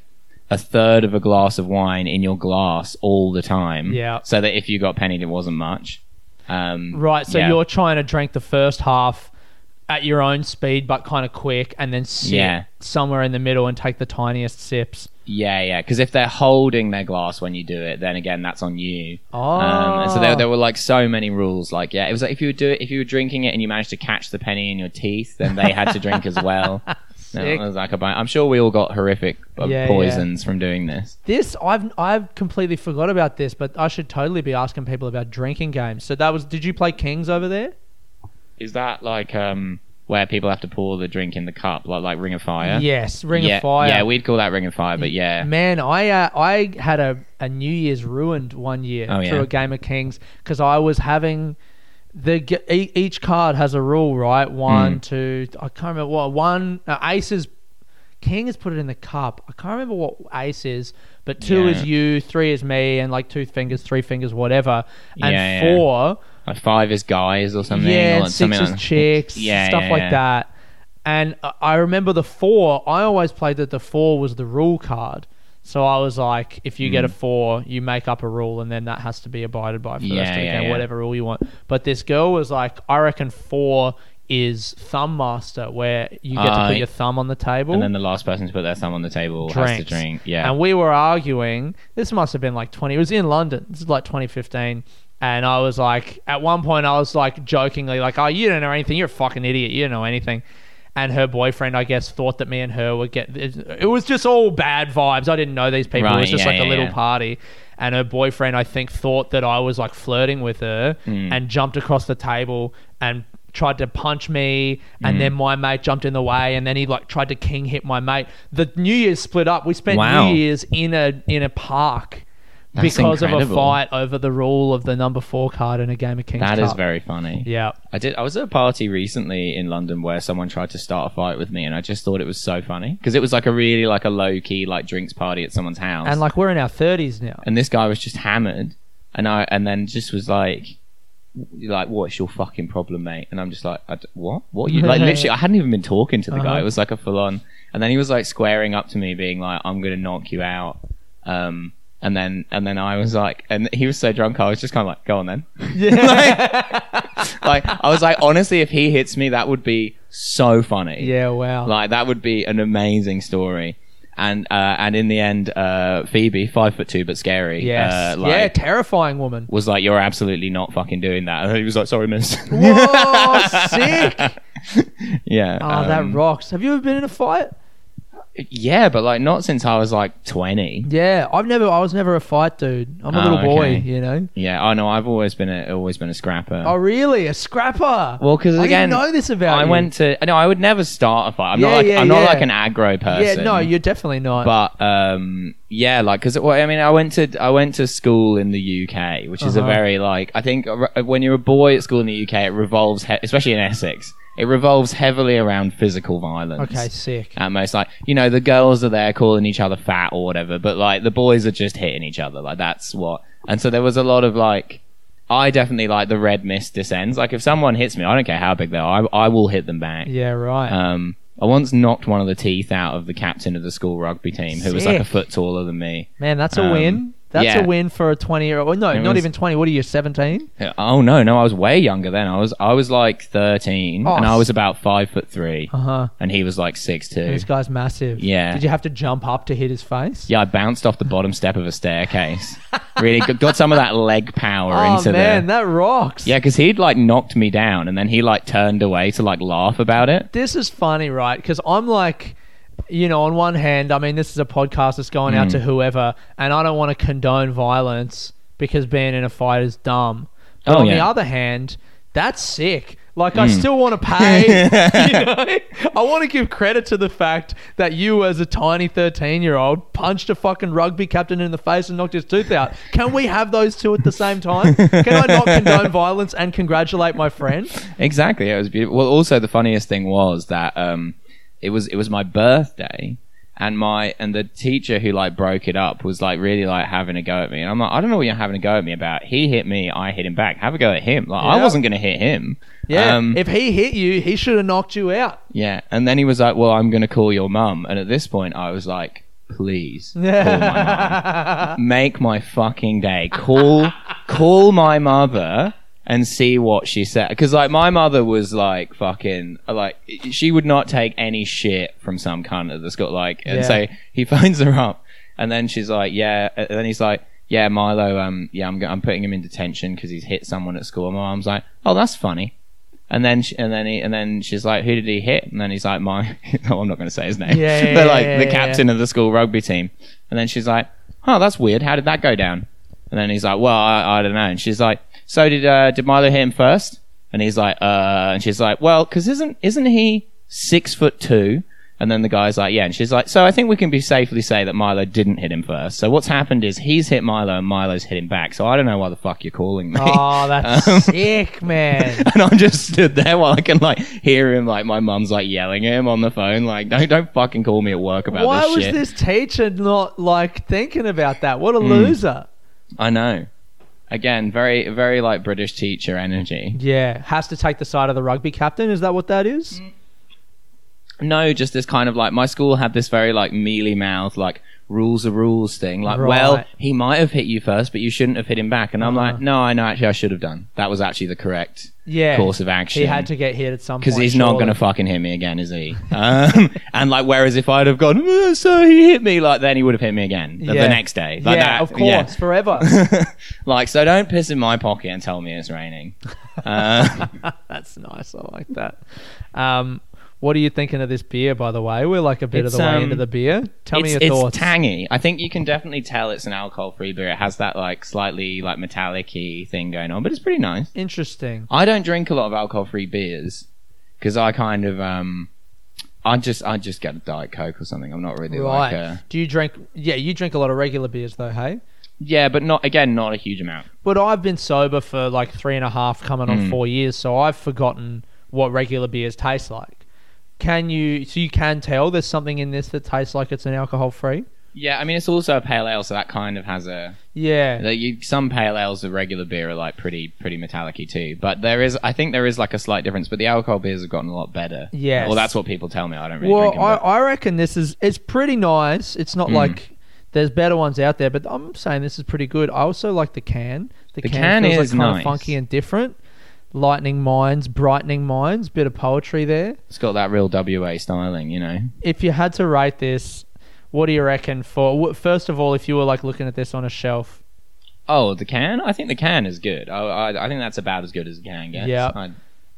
a third of a glass of wine in your glass all the time.
Yeah.
So that if you got pennied, it wasn't much. Um,
Right, so
yeah.
you're trying to drink the first half at your own speed, but kind of quick, and then sit
Yeah.
somewhere in the middle and take the tiniest sips.
Yeah, yeah. Because if they're holding their glass when you do it, then again, that's on you.
Oh,
Um, and so there, there were like so many rules. Like, yeah, it was like if you would do it, if you were drinking it and you managed to catch the penny in your teeth, then they had to drink as well. [LAUGHS] No,
Sick.
it was like a bunch. I'm sure we all got horrific uh,
Yeah,
poisons from doing this.
this I've I've completely forgot about this, but I should totally be asking people about drinking games. So that was. Did you play Kings over there?
Is that like um where people have to pour the drink in the cup, like like Ring of Fire?
Yes, Ring
yeah,
of Fire.
Yeah, we'd call that Ring of Fire, but yeah.
Man, I uh, I had a, a New Year's ruined one year
Oh,
through
yeah?
a game of Kings because I was having the each card has a rule, right? One,
Hmm.
two, I can't remember what one. Uh, ace is King has put it in the cup. I can't remember what ace is, but two
Yeah.
is you, three is me, and like two fingers, three fingers, whatever, and
Yeah, yeah.
four.
Like five is guys or something.
Yeah,
or like
six
something
is
like-
chicks,
Yeah,
stuff like that. And I- remember the four. I always played that the four was the rule card. So I was like, if you
Hmm.
get a four, you make up a rule, and then that has to be abided by for the rest of the game, whatever rule you want. But this girl was like, I reckon four is thumb master, where you get to
Uh,
put your thumb on the table.
And then the last person to put their thumb on the table has to
Drinks.
drink. Yeah.
And we were arguing. This must have been like 20. It was in London. This is like 2015. And I was like, at one point, I was like jokingly, like, oh, you don't know anything. You're a fucking idiot. You don't know anything. And her boyfriend, I guess, thought that me and her would get. It it was just all bad vibes. I didn't know these people. it
Right,
was just
yeah,
like a
yeah,
little
yeah.
party. And her boyfriend, I think, thought that I was like flirting with her
Hmm.
and jumped across the table and tried to punch me. And
Hmm.
then my mate jumped in the way. And then he like tried to king hit my mate. The New Year's split up. We spent
Wow.
New Year's in a in a park
That's
because of a fight over the rule of the number four card in a game of Kings
That
Cup.
is very funny.
yeah.
I did. I was at a party recently in London where someone tried to start a fight with me, and I just thought it was so funny because it was like a really like a low key like drinks party at someone's house,
And like we're in our thirties now.
and this guy was just hammered, and I and then just was like, like, what's your fucking problem, mate? And I'm just like, I d- what? What? You like literally? I hadn't even been talking to the guy.
Uh-huh.
It was like a full on, and then he was like squaring up to me, being like, I'm gonna knock you out. Um, and then and then I was like, and he was so drunk, I was just kind of like, go on then. [LAUGHS] like I was like, honestly, if he hits me, that would be so funny.
Yeah, wow.
Like that would be an amazing story. And uh, and in the end, uh, Phoebe, five foot two but scary,
yes.
uh, like,
yeah, terrifying woman.
was like, "You're absolutely not fucking doing that." And he was like, "Sorry, miss." [LAUGHS]
Whoa, sick. [LAUGHS]
yeah.
Oh, that
um,
rocks. Have you ever been in a fight?
Yeah, but like not since I was like twenty.
Yeah, I've never. I was never a fight dude. I'm a
Oh,
little boy,
okay.
you know.
Yeah. Oh know. I've always been a always been a scrapper.
Oh, really? A scrapper?
Well, because
I
again,
didn't know this about
I
you.
went to. No, I would never start a fight. I'm
Yeah,
not like
yeah,
I'm not
yeah.
like an aggro person.
Yeah, no, you're definitely not.
But um, yeah, like because well, I mean, I went to I went to school in the UK, which is a
Uh-huh.
very like I think uh, when you're a boy at school in the UK, it revolves, he- especially in Essex, it revolves heavily around physical violence.
okay, sick.
At most, like you know, the girls are there calling each other fat or whatever, but like the boys are just hitting each other. Like that's what. And so there was a lot of like, I definitely like the red mist descends. Like if someone hits me, I don't care how big they are, I, I will hit them back.
Yeah, right.
Um, I once knocked one of the teeth out of the captain of the school rugby team, who was like a
Sick.
foot taller than me.
Man, that's a
um,
win. That's
yeah.
a win for a 20 year old. No,
It
not
was-
even 20. What are you, 17?
Oh no, no, I was way younger then. I was I was like thirteen,
Oh,
and I was about five foot three,
Uh huh.
and he was like six two.
This guy's massive.
Yeah.
Did you have to jump up to hit his face?
Yeah, I bounced off the bottom step of a staircase. [LAUGHS] really got, got some of that leg power
Oh,
into there.
man,
the.
that rocks.
Yeah, because he'd like knocked me down, and then he like turned away to like laugh about it.
this is funny, right? Because I'm like, you know, on one hand, I mean, this is a podcast that's going out
Mm.
to whoever, and I don't want to condone violence. because being in a fight is dumb. But
Oh,
on the
yeah.
other hand, that's sick. Like I
Mm.
still want to [LAUGHS] pay. [LAUGHS] you know? I want to give credit to the fact that you, as a tiny thirteen-year-old, punched a fucking rugby captain in the face and knocked his tooth out. Can we have those two at the same time? Can I not condone [LAUGHS] violence and congratulate my friend?
Exactly. It was beautiful. Well, also the funniest thing was that um, it was it was my birthday, and my and the teacher who like broke it up was like really like having a go at me, and I'm like, I don't know what you're having a go at me about. He hit me, I hit him back. Have a go at him. Like I wasn't gonna hit him.
Yeah.
Um,
if he hit you, he should have knocked you out.
yeah. And then he was like, Well, I'm gonna call your mum. And at this point, I was like, Please [LAUGHS] call my mum. Make my fucking day. Call call my mother and see what she said. Because like my mother was like fucking like she would not take any shit from some cunt at the school. Like and
Yeah.
so he [LAUGHS] phones her up and then she's like, yeah. And then he's like, yeah, Milo. Um, yeah, I'm I'm putting him in detention because he's hit someone at school. And my mom's like, oh, that's funny. And then, she, and then, he, and then she's like, "Who did he hit?" And then he's like, "My, [LAUGHS] oh, I'm not going to say his name,
Yeah, yeah, [LAUGHS]
but like
yeah,
the captain of the school rugby team." And then she's like, "Oh, that's weird. How did that go down?" And then he's like, "Well, I, I don't know." And she's like, "So did uh, did Milo hit him first? And he's like, "Uh," and she's like, "Well, because isn't isn't he six foot two? And then the guy's like, "Yeah," and she's like, "So I think we can be safely say that Milo didn't hit him first. So what's happened is he's hit Milo and Milo's hit him back. So I don't know why the fuck you're calling me."
Oh, that's [LAUGHS]
Um,
sick, man. [LAUGHS]
and I'm just stood there while I can like hear him like my mum's like yelling at him on the phone like don't don't fucking call me at work about this.
Why
this
was
shit.
this teacher not like thinking about that? What a
Hmm.
loser.
I know. Again, very very like British teacher energy.
Yeah, has to take the side of the rugby captain. Is that what that is?
Mm. No, just this kind of like my school had this very like mealy mouth like rules are rules thing. Like, well, he might have hit you first, but you shouldn't have hit him back. And I'm
Uh-huh.
like, no, I know. Actually, I should have done. That was actually the correct
Yeah.
course of action.
He had to get hit at some point.
because he's not going to fucking hit me again, is he? Um, [LAUGHS] and like, whereas if I'd have gone, "Uh, so he hit me, like then he would have hit me again the, the next day. Like
yeah,
that,
of course, forever. [LAUGHS]
like, so don't piss in my pocket and tell me it's raining. [LAUGHS] Uh,
That's nice. I like that. Um, what are you thinking of this beer, by the way? We're like a bit
It's,
of the way
um,
into the beer. Tell me
it's,
your
it's
thoughts.
tangy. I think you can definitely tell it's an alcohol-free beer. It has that like slightly like metallic-y thing going on, but it's pretty nice.
Interesting.
I don't drink a lot of alcohol-free beers because I kind of um, I just I just get a diet coke or something. I'm not really
Right.
like a
Do you drink? Yeah, you drink a lot of regular beers, though. Hey.
yeah, but not again, not a huge amount.
But I've been sober for like three and a half, coming on
Mm.
four years, so I've forgotten what regular beers taste like. Can you? So you can tell there's something in this that tastes like it's an alcohol free.
Yeah, I mean it's also a pale ale, so that kind of has a.
Yeah.
Like you, some pale ales of regular beer are like pretty pretty metallic-y too, but there is I think there is like a slight difference. But the alcohol beers have gotten a lot better.
Yeah,
Well, that's what people tell me. I don't really
well. I, I reckon this is it's pretty nice. It's not
Mm.
like there's better ones out there, but I'm saying this is pretty good. I also like the can. The,
The
can,
can is
like kind
nice.
of funky and different. Lightning minds, brightening minds, bit of poetry there.
It's got that real WA styling, you know.
If you had to rate this, what do you reckon for? w- First of all, if you were like looking at this on a shelf,
Oh, the can? I think the can is good. I, I, I think that's about as good as a can gets.
Yeah.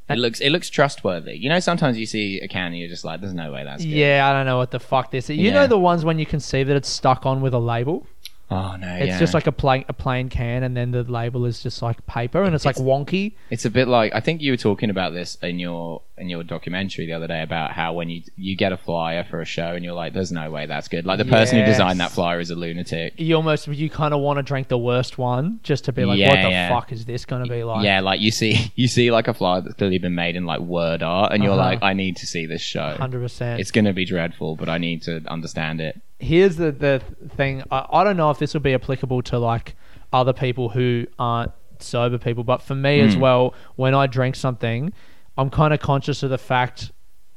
It looks it looks trustworthy. You know, sometimes you see a can and you're just like, "There's no way that's good."
yeah, I don't know what the fuck this is. You
Yeah.
know the ones when you can see that it's stuck on with a label.
Oh no.
It's
yeah.
just like a plain a plain can, and then the label is just like paper, and it's, like wonky.
It's a bit like I think you were talking about this in your in your documentary the other day about how when you you get a flyer for a show and you're like, "There's no way that's good." Like the person who designed that flyer is a lunatic.
You almost you kind of want to drink the worst one just to be like,
Yeah,
what the
yeah.
fuck is this going to be like?
yeah, like you see [LAUGHS] you see like a flyer that's clearly been made in like word art, and you're
Uh-huh.
like, "I need to see this show."
hundred percent.
It's gonna be dreadful, but I need to understand it.
Here's the the thing. I, I don't know if this will be applicable to like other people who aren't sober people, but for me as
Mm.
well, when I drink something, I'm kind of conscious of the fact.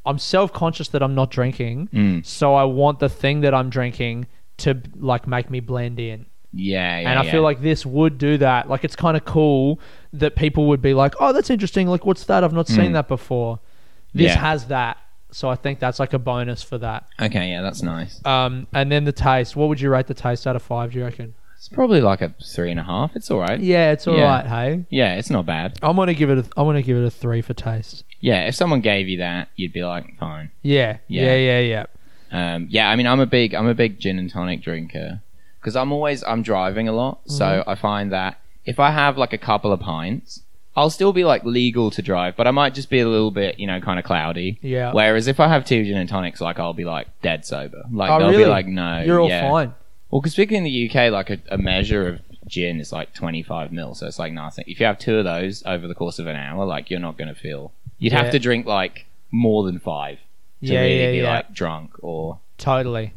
I'm self conscious that I'm not drinking,
Mm.
so I want the thing that I'm drinking to like make me blend in.
Yeah, yeah.
and I
yeah.
feel like this would do that. Like it's kind of cool that people would be like, "Oh, that's interesting. Like, what's that? I've not seen
Mm.
that before." This
Yeah.
has that, so I think that's like a bonus for that.
Okay, yeah, that's nice.
Um, and then the taste. What would you rate the taste out of five? Do you reckon?
It's probably like a three and a half. It's all right.
Yeah, it's all
Yeah.
right. Hey,
Yeah, it's not bad.
I'm gonna give it. A, I'm gonna give it a three for taste.
Yeah, if someone gave you that, you'd be like, fine.
Yeah, yeah,
Yeah.
yeah, yeah.
Um, yeah, I mean, I'm a big, I'm a big gin and tonic drinker. because I'm always I'm driving a lot, so
Mm-hmm.
I find that if I have like a couple of pints, I'll still be like legal to drive, but I might just be a little bit, you know, kind of cloudy.
Yeah.
Whereas if I have two gin and tonics, like I'll be like dead sober. Like
Oh,
they'll
really?
be like, no,
You're all
yeah.
fine.
Well, because in the UK, like a, a measure of gin is like 25 mil, so it's like nothing. If you have two of those over the course of an hour, like you're not going to feel. You'd
Yeah.
have to drink like more than five to
Yeah,
really
yeah,
be like drunk or.
Totally.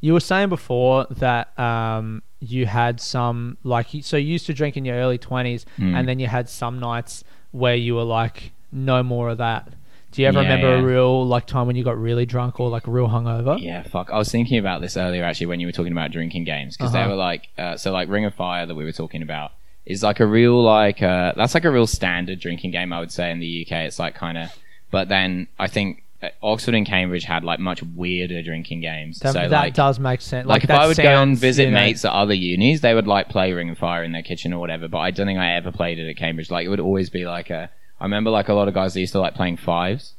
You were saying before that um, you had some like so you used to drink in your early twenties,
Mm.
and then you had some nights where you were like, no more of that. Do you ever
Yeah,
remember a real like time when you got really drunk or like real hungover?
Yeah, fuck. I was thinking about this earlier actually when you were talking about drinking games because
Uh-huh.
they were like, uh, so like Ring of Fire that we were talking about is like a real like uh, that's like a real standard drinking game I would say in the UK. It's like kind of, but then I think uh, Oxford and Cambridge had like much weirder drinking games.
That,
so
that
like,
does make sense.
like, if I would go and visit
you know-
mates at other unis, they would like play Ring of Fire in their kitchen or whatever. But I don't think I ever played it at Cambridge. Like it would always be like a. I remember like a lot of guys that used to like playing fives.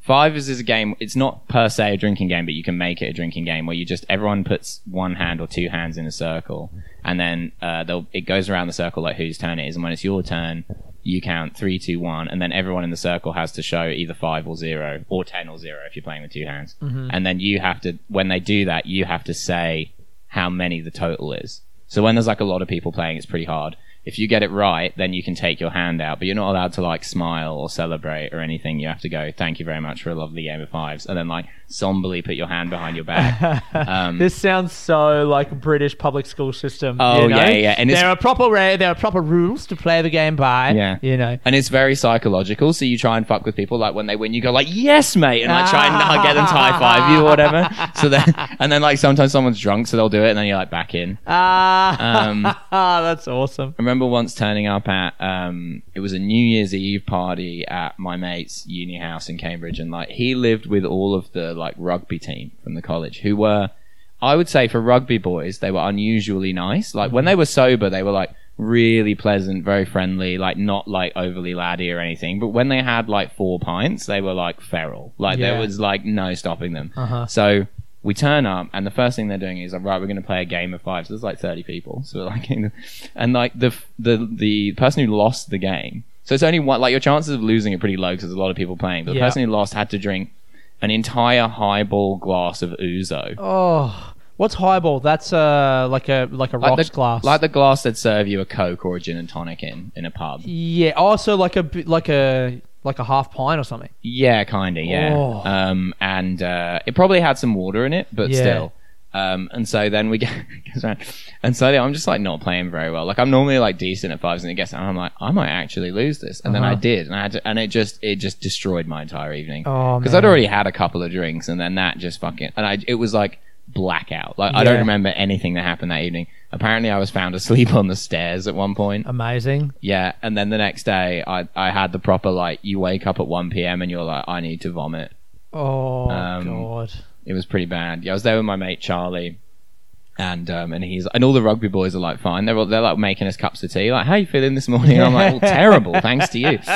Fives is a game. It's not per se a drinking game, but you can make it a drinking game where you just everyone puts one hand or two hands in a circle, and then uh, they'll it goes around the circle like whose turn it is, and when it's your turn, you count three, two, one, and then everyone in the circle has to show either five or zero, or ten or zero if you're playing with two hands, and then you have to when they do that, you have to say how many the total is. So when there's like a lot of people playing, it's pretty hard. If you get it right, then you can take your hand out, but you're not allowed to like smile or celebrate or anything. You have to go, "Thank you very much for a lovely game of fives. and then like somberly put your hand behind your back. [LAUGHS] Um,
This sounds so like British public school system.
Oh,
you know?
yeah, yeah, and
there are proper ra- there are proper rules to play the game by.
Yeah.
you know.
and it's very psychological. So you try and fuck with people. Like when they win, you go like, "Yes, mate," and like try and uh, get them to high five you or whatever. [LAUGHS] So then, and then like sometimes someone's drunk, so they'll do it, and then you're like back in.
Ah,
Um, [LAUGHS]
that's awesome.
I remember once turning up at um, it was a New Year's Eve party at my mate's uni house in Cambridge, and like he lived with all of the like rugby team from the college, who were, I would say, for rugby boys, they were unusually nice. Like when they were sober, they were like really pleasant, very friendly, like not like overly laddie or anything. But when they had like four pints, they were like feral. Like
Yeah.
there was like no stopping them.
Uh-huh.
So we turn up, and the first thing they're doing is like, right, we're going to play a game of five. So there's like 30 people. So we're like, and like the the the person who lost the game. So it's only one. Like your chances of losing are pretty low because there's a lot of people playing. But the
Yeah.
person who lost had to drink an entire highball glass of ouzo.
Oh, what's highball? That's uh like a like a
Like
rocks
the,
glass.
like the glass that serve you a coke or a gin and tonic in in a pub.
yeah. Also like a like a like a half pint or something.
Yeah, kind of. Yeah.
Oh.
Um, and uh, it probably had some water in it, but
Yeah.
still. Um, and so then we [LAUGHS] get, and so I'm just like not playing very well. Like I'm normally like decent at fives, and it gets, and I'm like, I might actually lose this, and then I
Uh-huh.
did, and I had to, and it just, it just destroyed my entire evening.
Oh,
because I'd already had a couple of drinks, and then that just fucking, and I, it was like blackout. Like I don't remember anything that happened that evening. Apparently, I was found asleep on the stairs at one point.
Amazing.
Yeah, and then the next day, I I had the proper like you wake up at one p.m. and you're like, I need to vomit.
Oh
Um,
god.
It was pretty bad. Yeah, I was there with my mate Charlie, and um, and he's and all the rugby boys are like fine. They're all, they're like making us cups of tea. Like, how you feeling this morning? And I'm like, well, [LAUGHS] terrible, thanks to you. [LAUGHS]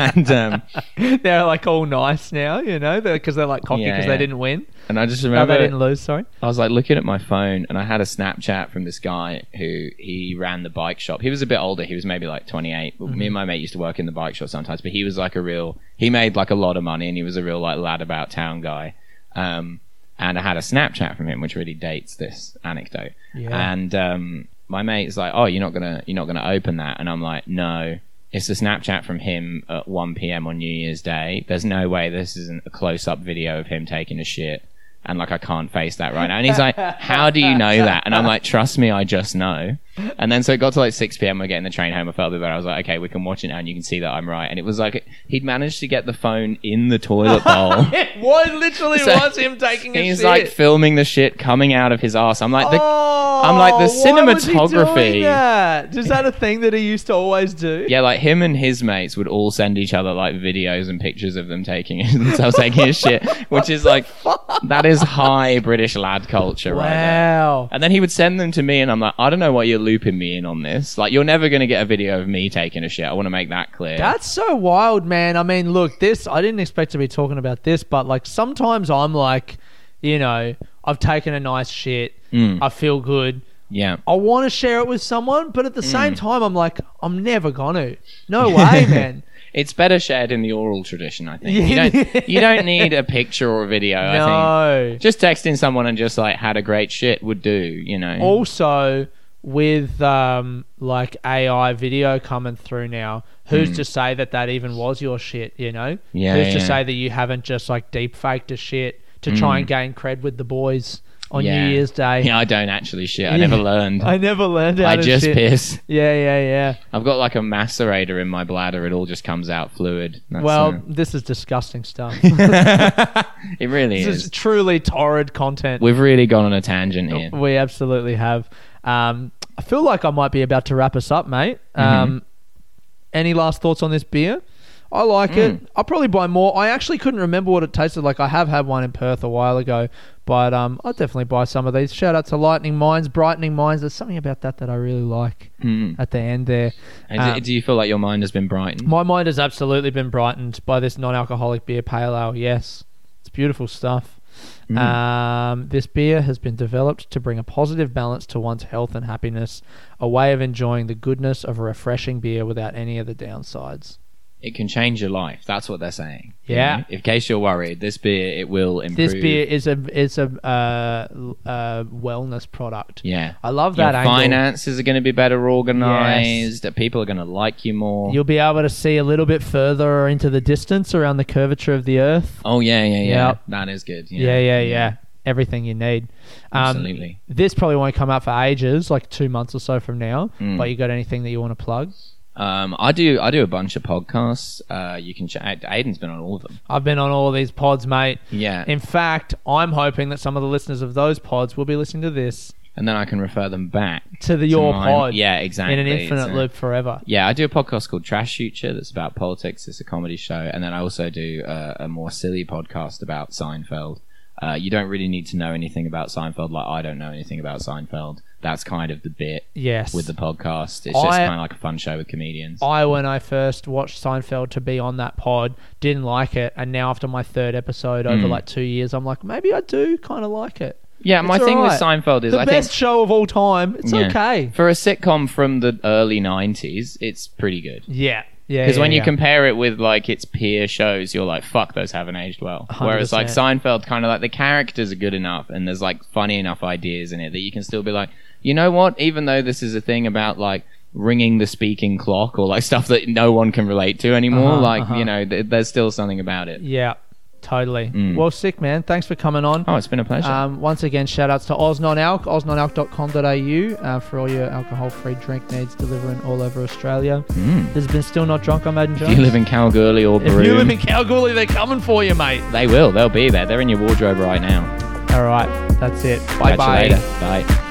And um,
they're like all nice now, you know, because they're like cocky because
yeah.
they didn't win.
and I just
No,
remember
they didn't lose. Sorry.
I was like looking at my phone and I had a Snapchat from this guy who he ran the bike shop. He was a bit older. He was maybe like 28. But Me and my mate used to work in the bike shop sometimes, but he was like a real, he made like a lot of money and he was a real like lad about town guy. Um, and I had a Snapchat from him, which really dates this anecdote.
Yeah.
And, um, my mate's like, oh, you're not gonna, you're not gonna open that. And I'm like, no. It's a Snapchat from him at 1 p.m. on New Year's Day. There's no way this isn't a close-up video of him taking a shit. And like, I can't face that right now. And he's like, how do you know that? And I'm like, trust me, I just know. And then so it got to like 6 p.m. We're getting the train home. I felt a bit better. I was like, okay, we can watch it now and you can see that I'm right. And it was like, he'd managed to get the phone in the toilet bowl. [LAUGHS]
It was literally
So
was him taking a
He's
shit.
like filming the shit coming out of his ass. I'm like, the,
oh,
I'm like, the
why was he
cinematography-
doing that? Is that a thing that he used to always do?
Yeah, like him and his mates would all send each other like videos and pictures of them taking [LAUGHS] themselves taking a shit, which is like [LAUGHS] that is high British lad culture, right? there.
Wow.
And then he would send them to me, and I'm like, I don't know why you're looping me in on this. Like, you're never going to get a video of me taking a shit. I want to make that clear.
That's so wild, man. I mean, look, this I didn't expect to be talking about this, but like sometimes I'm like, you know, I've taken a nice shit,
Mm.
I feel good,
Yeah.
I want to share it with someone, but at the same
Mm.
time, I'm like, I'm never gonna. No way, [LAUGHS] man.
It's better shared in the oral tradition, I think. You don't [LAUGHS] you don't need a picture or a video, I think.
no.
Just texting someone and just like had a great shit would do, you know.
Also, with um, like AI video coming through now, who's to say that that even was your shit? You know,
Hmm. Yeah,
Who's to
yeah.
say that you haven't just like deep faked a shit to try and gain cred with the boys on
Yeah.
New Year's Day?
Yeah, I don't actually shit. I
Yeah.
never learned.
I never learned how
I just
shit.
piss.
Yeah, yeah, yeah.
I've got like a macerator in my bladder. It all just comes out fluid. That's,
well,
uh,
this is disgusting stuff. [LAUGHS] [LAUGHS]
it really
this
is.
is truly torrid content.
We've really gone on a tangent here.
We absolutely have. Um, I feel like I might be about to wrap us up, mate.
Mm-hmm.
Um, any last thoughts on this beer? I like
Mm.
it. I'll probably buy more. I actually couldn't remember what it tasted like. I have had one in Perth a while ago, but um, I'll definitely buy some of these. Shout out to Lightning Minds, Brightening Minds. There's something about that that I really like
Mm.
at the end there.
And
Um,
do, you feel like your mind has been brightened?
My mind has absolutely been brightened by this non-alcoholic beer pale ale. Yes, it's beautiful stuff.
Mm.
Um, this beer has been developed to bring a positive balance to one's health and happiness, a way of enjoying the goodness of a refreshing beer without any of the downsides.
It can change your life. That's what they're saying. you
Yeah.
know? In case you're worried, this beer it will improve.
This beer is a is a uh, uh, wellness product.
Yeah.
I love
Your
that angle.
finances are going to be better organized. That people are going to like you more.
You'll be able to see a little bit further into the distance around the curvature of the earth.
oh yeah, yeah, yeah.
Yep.
That is good.
Yeah, yeah, yeah. Everything you need. Um,
Absolutely.
This probably won't come out for ages, like two months or so from now.
Mm.
But you got anything that you want to plug?
Um, I do. I do a bunch of podcasts. Uh, you can. Ch- Aidan's been on all of them.
I've been on all of these pods, mate.
Yeah.
In fact, I'm hoping that some of the listeners of those pods will be listening to this
and then I can refer them back
to the your
mine.
pod
Yeah, exactly.
in an infinite
uh,
loop forever.
Yeah, I do a podcast called Trash Future that's about politics. It's a comedy show, and then I also do a, a more silly podcast about Seinfeld. Uh, you don't really need to know anything about Seinfeld, like I don't know anything about Seinfeld. That's kind of the bit
Yes.
with the podcast. It's just kind of like a fun show with comedians.
I, when I first watched Seinfeld to be on that pod, didn't like it, and now after my third episode over
Mm.
like two years, I'm like, maybe I do kind of like it.
yeah, my
it's
thing with. Seinfeld is
The
I
best
think
show of all time. It's
Yeah.
okay.
for a sitcom from the early '90s, it's pretty good.
Yeah, yeah.
Because
yeah,
when you compare it with like its peer shows, you're like, "Fuck, those haven't aged well." Whereas like Seinfeld, kind of like the characters are good enough, and there's like funny enough ideas in it that you can still be like, you know what? Even though this is a thing about like ringing the speaking clock or like [LAUGHS] stuff that no one can relate to anymore,
Uh-huh,
like
uh-huh.
you know, th- there's still something about it.
yeah, totally.
Mm.
Well, sick man. Thanks for coming on.
Oh, it's been a pleasure.
Um, once again, shout outs to OzNonAlc, oznonalc.com.au uh, for all your alcohol free drink needs delivering all over Australia.
Mm.
Has been Still Not Drunk, I'm Aidan
If you live in Kalgoorlie or [LAUGHS]
if you live in Kalgoorlie, they're coming for you, mate.
they will. They'll be there. They're in your wardrobe right now.
All right, that's it. Bye bye.
later. Bye.